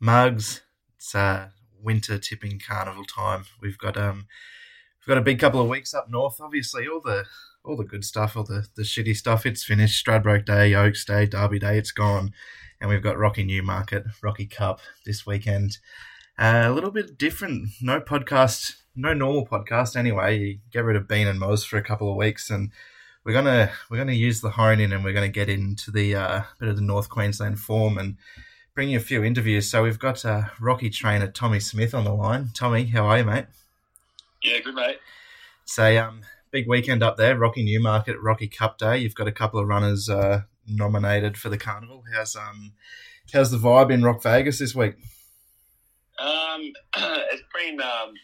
mugs. It's uh, winter tipping carnival time. We've got um, we've got a big couple of weeks up north. Obviously, all the all the good stuff, all the the shitty stuff. It's finished. Stradbroke Day, Oaks Day, Derby Day. It's gone, and we've got Rocky Newmarket, Rocky Cup this weekend. Uh, a little bit different. No podcast, no normal podcast. Anyway, you get rid of Bean and Moz for a couple of weeks, and we're gonna we're gonna use the hone in, and we're gonna get into the uh, bit of the North Queensland form and bring you a few interviews. So we've got uh, Rocky trainer Tommy Smith on the line. Tommy, how are you, mate? Yeah, good, mate. Say, um, big weekend up there, Rocky Newmarket, Rocky Cup Day. You've got a couple of runners uh, nominated for the carnival. How's um, how's the vibe in Rock Vegas this week? Um, it's been um,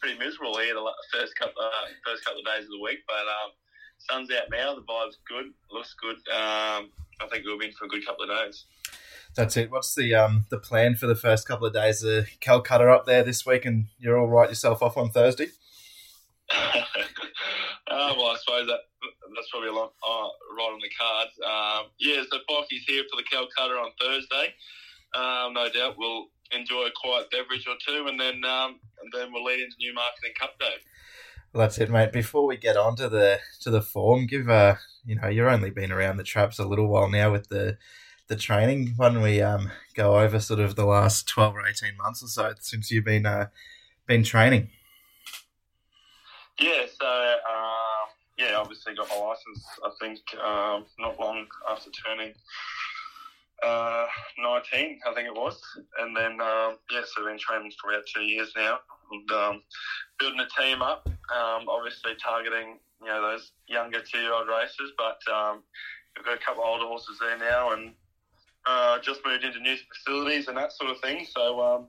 pretty miserable here the first couple uh, first couple of days of the week, but um, sun's out now. The vibe's good, looks good. Um, I think we'll be in for a good couple of days. That's it. What's the um the plan for the first couple of days? The Calcutta up there this week, and you're all right yourself off on Thursday. uh, well, I suppose that that's probably a lot uh, right on the cards. Um, yeah, so Bocky's here for the Calcutta on Thursday. Um, no doubt we'll enjoy a quiet beverage or two, and then um, and then we'll lead into New Marketing Cup Day. Well, that's it, mate. Before we get on to the to the form, give uh you know you're only been around the traps a little while now with the the training. when we um, go over sort of the last twelve or eighteen months or so since you've been uh, been training? Yeah, so um, yeah, obviously got my license. I think um, not long after turning uh, nineteen, I think it was, and then um, yeah, so been training for about two years now, and um, building a team up. Um, obviously targeting you know those younger two-year-old racers, but um, we've got a couple of older horses there now, and uh, just moved into new facilities and that sort of thing. So um,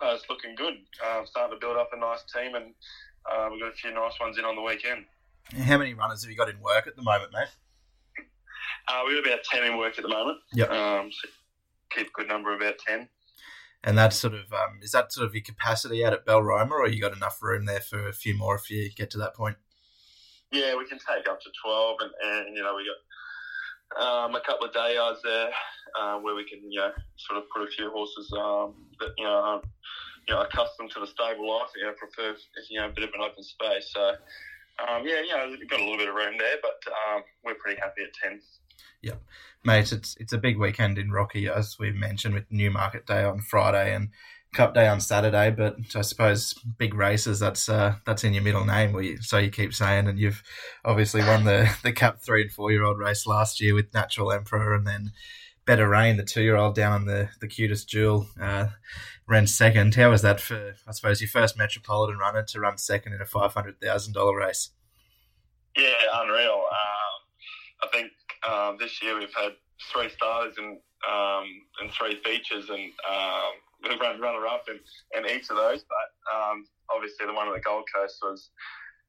uh, it's looking good. Uh, starting to build up a nice team, and uh, we've got a few nice ones in on the weekend. How many runners have you got in work at the moment, mate? Uh, we've got about 10 in work at the moment. Yep. Um, so keep a good number, about 10. And that's sort of, um, is that sort of your capacity out at Belroma, or you got enough room there for a few more if you get to that point? Yeah, we can take up to 12, and, and you know, we got um, a couple of day yards there uh, where we can, you know, sort of put a few horses um, that, you know, aren't, you know, accustomed to the stable life, you know, prefer, you know, a bit of an open space. So, um, yeah, you know, got a little bit of room there, but um, we're pretty happy at 10. Yeah, mate, it's it's a big weekend in Rocky, as we mentioned, with Newmarket Day on Friday and Cup Day on Saturday, but I suppose big races that's uh, that's in your middle name, so you keep saying. And you've obviously won the the Cup three and four year old race last year with Natural Emperor, and then Better Rain, the two year old down on the the QTIS Jewel, uh, ran second. How was that for I suppose your first Metropolitan runner to run second in a five hundred thousand dollar race? Yeah, unreal. Um, I think um, this year we've had three stars and um, and three features and. Um, run runner up in, in each of those. But um, obviously, the one at the Gold Coast was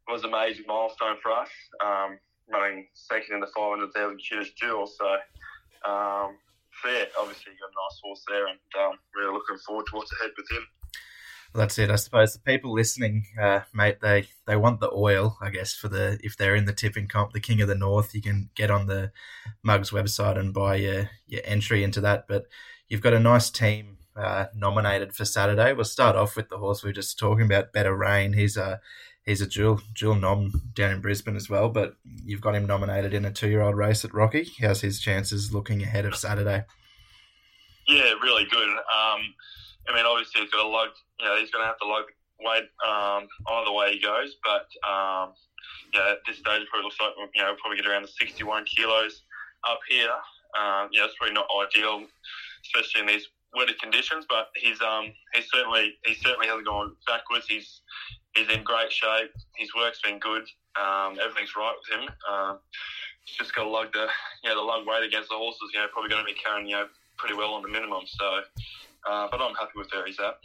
was a major milestone for us, um, running second in the 500,000 QTIS Jewel. So, um, yeah, obviously, got a nice horse there, and um, really looking forward to what's ahead with him. Well, that's it. I suppose the people listening, uh, mate, they, they want the oil, I guess, for the if they're in the tipping comp, the King of the North, you can get on the Mugs website and buy your, your entry into that. But you've got a nice team uh, nominated for Saturday. We'll start off with the horse we were just talking about, Better Rain. He's a he's a dual dual nom down in Brisbane as well, but you've got him nominated in a two year old race at Rocky. How's his chances looking ahead of Saturday? Yeah, really good. Um, I mean, obviously he's got a lug. You know, he's going to have to lug weight um, either way he goes, but um, yeah, at this stage it probably looks like you know probably get around the sixty one kilos up here. Um, yeah, it's probably not ideal, especially in these weather conditions, but he's um he's certainly he certainly hasn't gone backwards. He's he's in great shape. His work's been good. Um, everything's right with him. Um, he's just got to lug the you know the lug weight against the horses. You know, probably going to be carrying you know pretty well on the minimum. So, uh, but I'm happy with where he's at.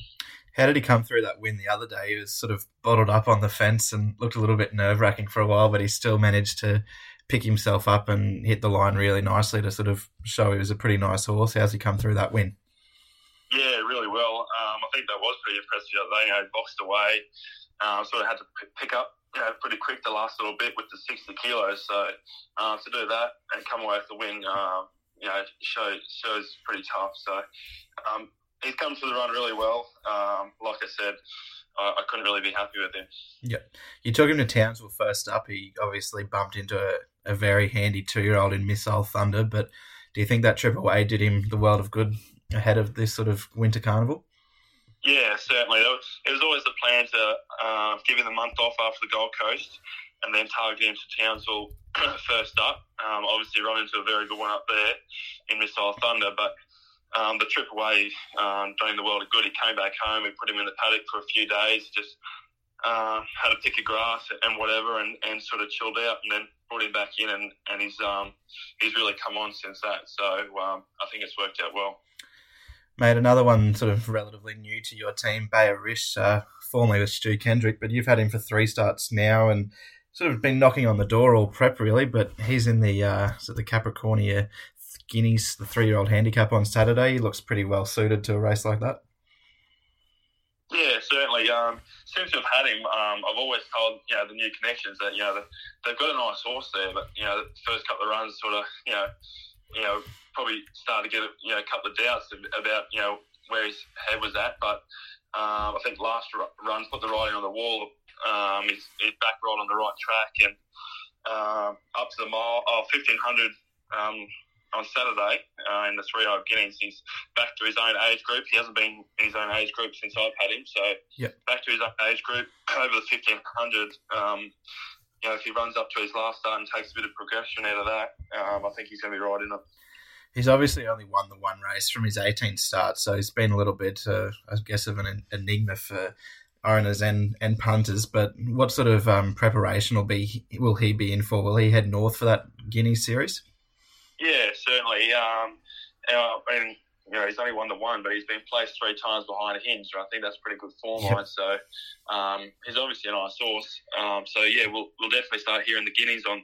How did he come through that win the other day? He was sort of bottled up on the fence and looked a little bit nerve wracking for a while, but he still managed to pick himself up and hit the line really nicely to sort of show he was a pretty nice horse. How's he come through that win? Yeah, really well. Um, I think that was pretty impressive. They you know, boxed away. Um, sort of had to pick up you know, pretty quick the last little bit with the 60 kilos. So uh, to do that and come away with the win, uh, you know, shows shows pretty tough. So um, he's come through the run really well. Um, like I said, I, I, couldn't really be happy with him. Yeah, you took him to Townsville first up. He obviously bumped into a, a very handy two-year-old in Missile Thunder, but do you think that trip away did him the world of good ahead of this sort of winter carnival? Yeah, certainly. It was always the plan to uh, give him the month off after the Gold Coast and then target him to Townsville first up. Um, obviously, run into a very good one up there in Missile Thunder, but um, the trip away um, doing the world of good. He came back home. We put him in the paddock for a few days, just uh, had a pick of grass and whatever, and, and sort of chilled out, and then brought him back in, and, and he's um, he's really come on since that. So um, I think it's worked out well. Mate, another one sort of relatively new to your team, Bayer Rish, uh, formerly with Stu Kendrick, but you've had him for three starts now, and sort of been knocking on the door all prep really, but he's in the uh, so the Capricornia Guineas, the three-year-old handicap on Saturday. He looks pretty well suited to a race like that. Yeah, certainly. Um, since we've had him, um, I've always told you know the new connections that you know they've got a nice horse there, but you know the first couple of runs sort of you know you know probably started to get a, you know a couple of doubts about you know where his head was at, but um, I think last run put the writing on the wall. Um, he's, he's back right on the right track and um, up to the mile, oh, 1500 um, on Saturday uh, in the three year Guineas. He's back to his own age group. He hasn't been in his own age group since I've had him. So yep. back to his own age group over the 1500. Um, you know, if he runs up to his last start and takes a bit of progression out of that, um, I think he's going to be right in it. He's obviously only won the one race from his 18 starts, so he's been a little bit, uh, I guess, of an enigma for owners and, and punters. But what sort of um, preparation will be will he be in for? Will he head north for that Guineas series? Yeah, certainly. Um, mean, you know, he's only won the one, but he's been placed three times behind a hinge. I think that's pretty good form line. So um, he's obviously a nice horse. Um, so yeah, we'll we'll definitely start here in the Guineas on,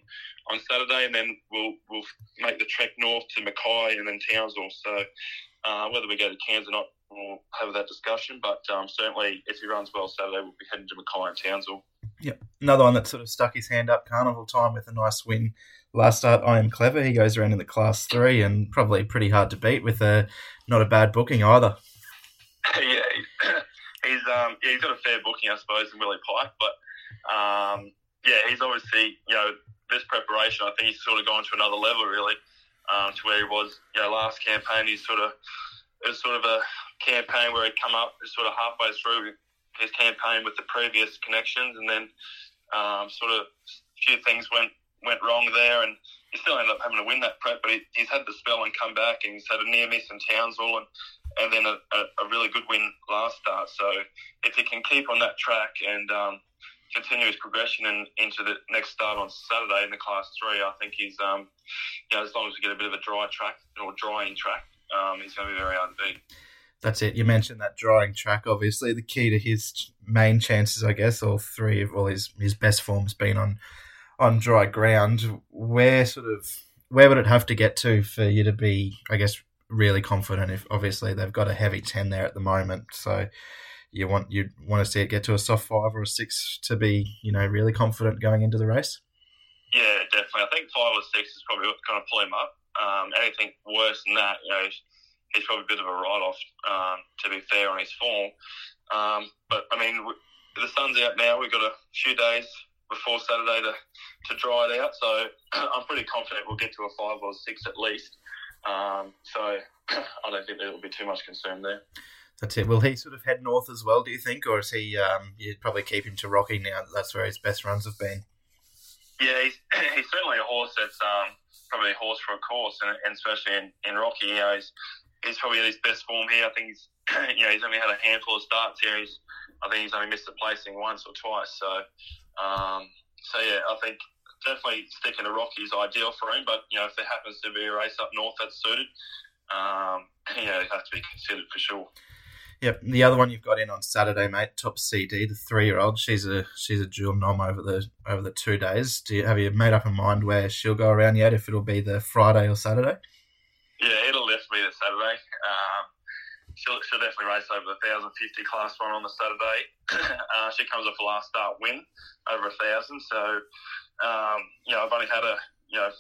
on Saturday, and then we'll we'll make the trek north to Mackay and then Townsville. So uh, whether we go to Cairns or not, we'll have that discussion. But um, certainly, if he runs well Saturday, we'll be heading to Mackay and Townsville. Yep, another one that sort of stuck his hand up carnival time with a nice win last start, I am clever. He goes around in the class three and probably pretty hard to beat with a not a bad booking either. yeah, he's um yeah he's got a fair booking I suppose in Willie Pike, but um yeah he's obviously you know this preparation I think he's sort of gone to another level really um, to where he was you know last campaign he's sort of it was sort of a campaign where he'd come up sort of halfway through his campaign with the previous connections and then um, sort of a few things went went wrong there, and he still ended up having to win that prep. But he, he's had the spell and come back, and he's had a near miss in Townsville, and and then a, a, a, really good win last start. So if he can keep on that track and um, continue his progression in, into the next start on Saturday in the Class Three, I think he's um, you know as long as we get a bit of a dry track or drying track, um, he's going to be very beat. That's it. You mentioned that drying track. Obviously, the key to his main chances, I guess, all three of all his his best forms been on on dry ground, where sort of where would it have to get to for you to be, I guess, really confident? If obviously they've got a heavy ten there at the moment, so you want you want to see it get to a soft five or a six to be, you know, really confident going into the race. Yeah, definitely. I think five or six is probably what's going to pull him up. Um, anything worse than that, you know, he's probably a bit of a write-off. Um, to be fair on his form, um, but I mean, the sun's out now. We've got a few days before Saturday to, to dry it out. So I'm pretty confident we'll get to a five or six at least. Um, so I don't think there will be too much concern there. That's it. Will he sort of head north as well? Do you think, or is he? Um, you'd probably keep him to Rocky now. That's where his best runs have been. Yeah, he's, he's certainly a horse that's um, probably a horse for a course, and, and especially in, in Rocky, you know, he's, he's probably at his best form here. I think he's, you know, he's only had a handful of starts here. He's, I think he's only missed a placing once or twice. So um, so yeah, I think definitely sticking to Rocky is ideal for him. But you know, if there happens to be a race up north that's suited, um, yeah, it has to be considered for sure. Yep, the other one you've got in on Saturday, mate, top CD, the three-year-old. She's a she's a dual nom over the over the two days. Do you have you made up a mind where she'll go around yet? If it'll be the Friday or Saturday? Yeah, it'll definitely be the Saturday. She'll, she'll definitely race over the 1,050 class one on the Saturday. uh, she comes off a last start win over a thousand. So, um, you know, I've only had a, you know,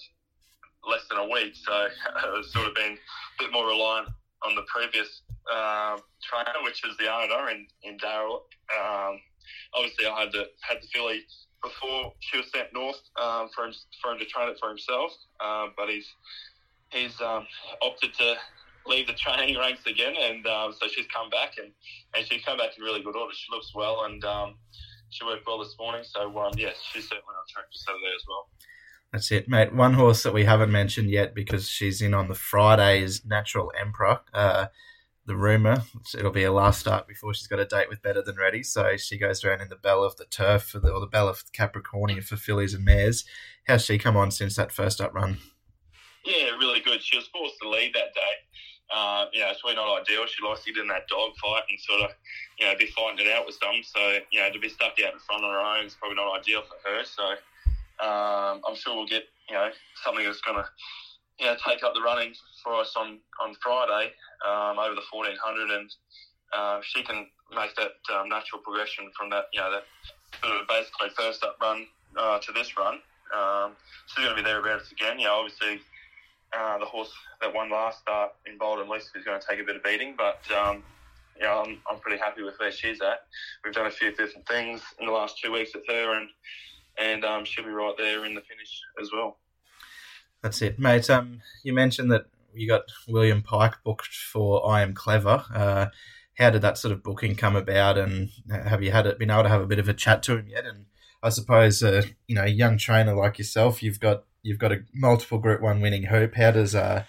less than a week. So it's sort of been a bit more reliant on the previous uh, trainer, which is the owner in in Daryl. Um, obviously, I had the had the filly before she was sent north um, for him for him to train it for himself, uh, but he's he's um, opted to leave the training ranks again, and um, so she's come back and and she's come back in really good order. She looks well and. Um, she worked well this morning, so um, yes, she's certainly on track for Saturday as well. That's it, mate. One horse that we haven't mentioned yet because she's in on the Friday is Natural Emperor. Uh, the rumor it'll be a last start before she's got a date with Better Than Ready. So she goes around in the bell of the turf for the, or the Belle of Capricornia for fillies and mares. How's she come on since that first up run? Yeah, really good. She was forced to lead that day. Uh, you know, it's really not ideal. She to get in that dog fight and sort of, you know, be fighting it out with some. So, you know, to be stuck out in front on her own is probably not ideal for her. So, um, I'm sure we'll get you know something that's going to you know take up the running for us on on Friday um, over the 1400, and uh, she can make that um, natural progression from that you know that sort of basically first up run uh, to this run. Um, she's going to be thereabouts again. You know, obviously. Uh, the horse that won last start in Bold and Least is going to take a bit of beating, but um, know, I'm, I'm pretty happy with where she's at. We've done a few different things in the last two weeks with her, and and um, she'll be right there in the finish as well. That's it, mate. Um, you mentioned that you got William Pike booked for I Am Clever. Uh, how did that sort of booking come about, and have you had it been able to have a bit of a chat to him yet? And I suppose, uh, you know, a young trainer like yourself, you've got you've got a multiple Group One winning hoop. How does uh,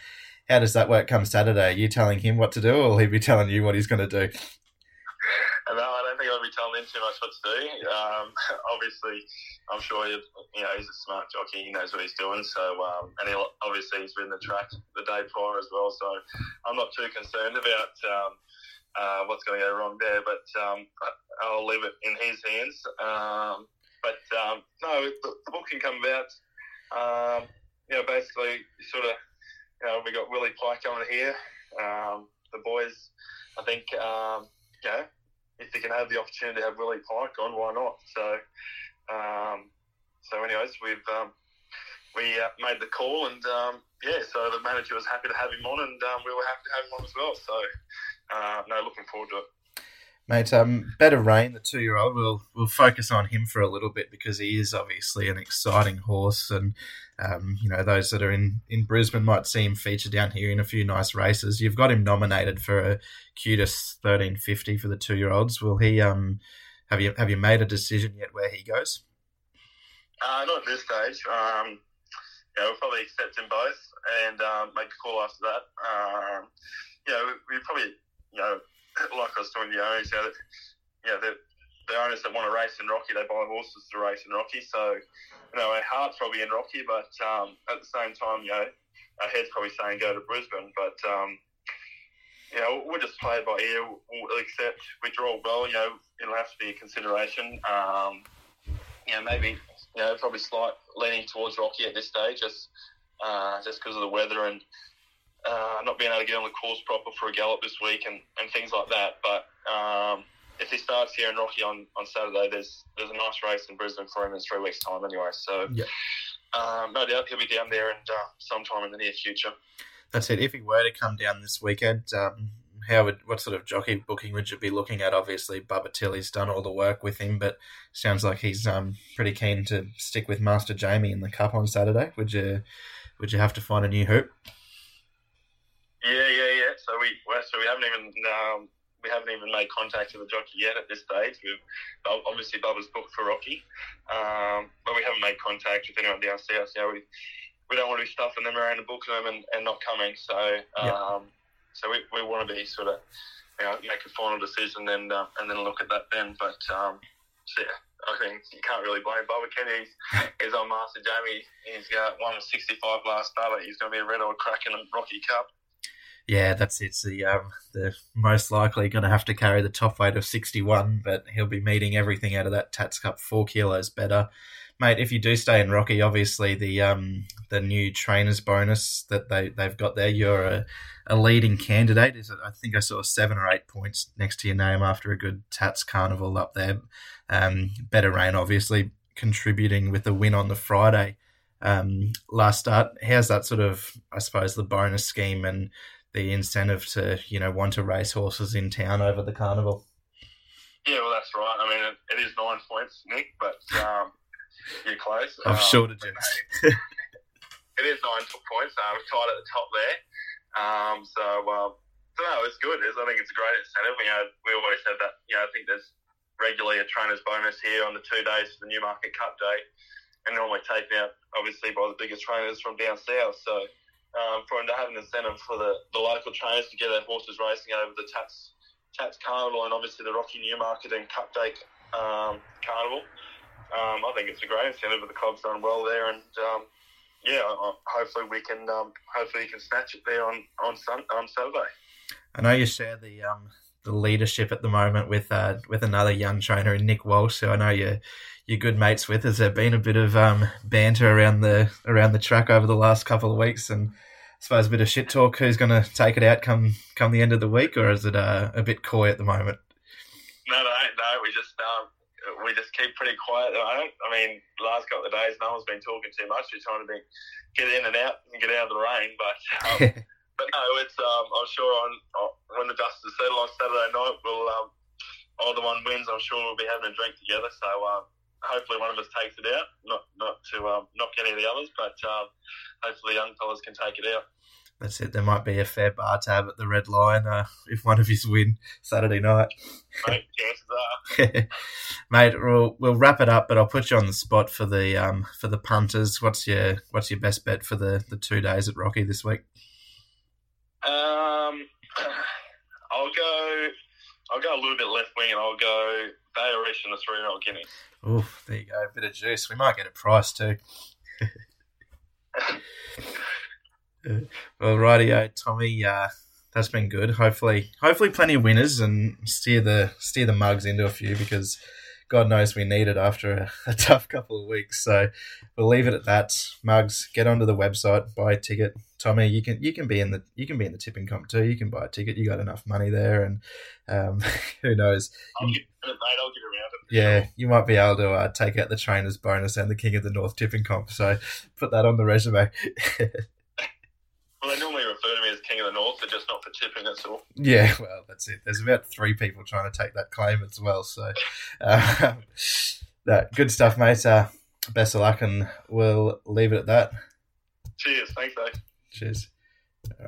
how does that work come Saturday? Are you telling him what to do, or will he be telling you what he's going to do? No, I don't think I'll be telling him too much what to do. Um, obviously, I'm sure you know he's a smart jockey. He knows what he's doing. So, um, and he obviously he's ridden the track the day prior as well. So, I'm not too concerned about um, uh, what's going to go wrong there. But um, I'll leave it in his hands. Um, but um, no, the, the, book can come about. Um, you know, basically, sort of, you know, we got Willie Pike coming here. the boys, I think, you know if they can have the opportunity to have Willie Pike on, why not? So, um, so anyways, we've um, we uh, made the call, and um, yeah, so the manager was happy to have him on, and um, we were happy to have him on as well. So, uh, no, looking forward to it. Mate, um, Better Rain, the two-year-old, we'll we'll focus on him for a little bit because he is obviously an exciting horse, and um, you know those that are in, in Brisbane might see him feature down here in a few nice races. You've got him nominated for a QTIS thirteen fifty for the two-year-olds. Will he? Um, have you have you made a decision yet where he goes? Uh, not at this stage. Um, yeah, we'll probably accept him both and um, make a call after that. Um, know, we, we probably you know like I was talking to the owners, you know, you know, the, the owners that want to race in Rocky, they buy horses to race in Rocky. So, you know, our heart's probably in Rocky, but um, at the same time, you know, our head's probably saying go to Brisbane. But, um, you know, we'll just play it by ear. We'll accept we draw well. You know, it'll have to be a consideration. Um, you know, maybe you know probably slight leaning towards Rocky at this stage, just uh, just because of the weather and uh, not being able to get on the course proper for a gallop this week and, and things like that. But um, if he starts here in Rocky on, on Saturday, there's there's a nice race in Brisbane for him in three weeks' time anyway. So yeah. um, no doubt he'll be down there and uh, sometime in the near future. That's it. If he were to come down this weekend, um, how would what sort of jockey booking would you be looking at? Obviously, Bubba Tilly's done all the work with him, but sounds like he's um, pretty keen to stick with Master Jamie in the Cup on Saturday. Would you would you have to find a new hoop? Yeah, yeah, yeah. So we so we haven't even um, we haven't even made contact with the jockey yet at this stage. We've obviously Bubba's booked for Rocky, um, but we haven't made contact with anyone downstairs. Know, we we don't want to be stuffing them around the book them and, and not coming. So um, so we, we want to be sort of you know make a final decision and uh, and then look at that then. But um, so yeah. I think you can't really blame Bubba Kenny. He's, he's on Master Jamie. He's got one 65 last start. He's going to be a red or crack in the Rocky Cup yeah, that's it's the um, the most likely going to have to carry the top weight of sixty one, but he'll be meeting everything out of that Tats Cup four kilos better, mate. If you do stay in Rocky, obviously the um the new trainers bonus that they they've got there, you're a, a leading candidate. Is I think I saw seven or eight points next to your name after a good Tats Carnival up there. Um, better rain, obviously contributing with the win on the Friday. Um, last start. How's that sort of, I suppose, the bonus scheme and the incentive to you know want to race horses in town over the carnival. Yeah, well, that's right. I mean, it, it is nine points, Nick, but um, you're close. I'm um, jinx. it is nine points. Uh, we're tied at the top there. Um, so, um, so no, it's good. It's, I think it's a great incentive. You know, we always have that. You know, I think there's regularly a trainer's bonus here on the two days for the Newmarket Cup Day, and normally taken out obviously by the biggest trainers from down south. So, um, for them to have an incentive for the, the local trainers to get their horses racing over the Tats Tats Carnival and obviously the Rocky Newmarket and Cup Day um, Carnival. Um, I think it's a great incentive. But the club's done well there, and um, yeah, hopefully we can um, hopefully we can snatch it there on on sun, on Saturday. I know you share the um, the leadership at the moment with uh, with another young trainer, Nick Walsh, who I know you're you're good mates with. Has there been a bit of um, banter around the around the track over the last couple of weeks and? I suppose a bit of shit talk. Who's going to take it out come come the end of the week, or is it uh, a bit coy at the moment? No, no, no. We just um, we just keep pretty quiet. I, I mean, the last couple of days, no one's been talking too much. We're trying to be, get in and out and get out of the rain. But um, but no, it's um, I'm sure on, on when the dust is settled on Saturday night, we'll um, either one wins. I'm sure we'll be having a drink together. So um, hopefully one of us takes it out. Not not to um, knock any of the others, but um, hopefully young fellas can take it out that's it. There might be a fair bar tab at the Red Lion uh, if one of you win Saturday night. Mate, chances are. Mate, we'll, we'll wrap it up, but I'll put you on the spot for the um, for the punters. What's your what's your best bet for the, the two days at Rocky this week? Um, I'll go. I'll go a little bit left wing, and I'll go Bayerish and the three year old Guinea. Oh, there you go. A bit of juice. We might get a price too. well, rightio, Tommy. Uh, that's been good. Hopefully, hopefully, plenty of winners and steer the steer the mugs into a few because God knows we need it after a, a, tough couple of weeks. So we'll leave it at that. Mugs, get onto the website, buy a ticket. Tommy, you can you can be in the you can be in the tipping comp too. You can buy a ticket. You got enough money there, and um, who knows? I'll get, mate, I'll get around it. Yeah, you might be able to uh, take out the trainers bonus and the King of the North tipping comp. So put that on the resume. Well, they normally refer to me as King of the North, but just not for tipping, that's all. Yeah, well, that's it. There's about three people trying to take that claim as well. So, uh, good stuff, mate. Uh, best of luck, and we'll leave it at that. Cheers. Thanks, Dave. Cheers.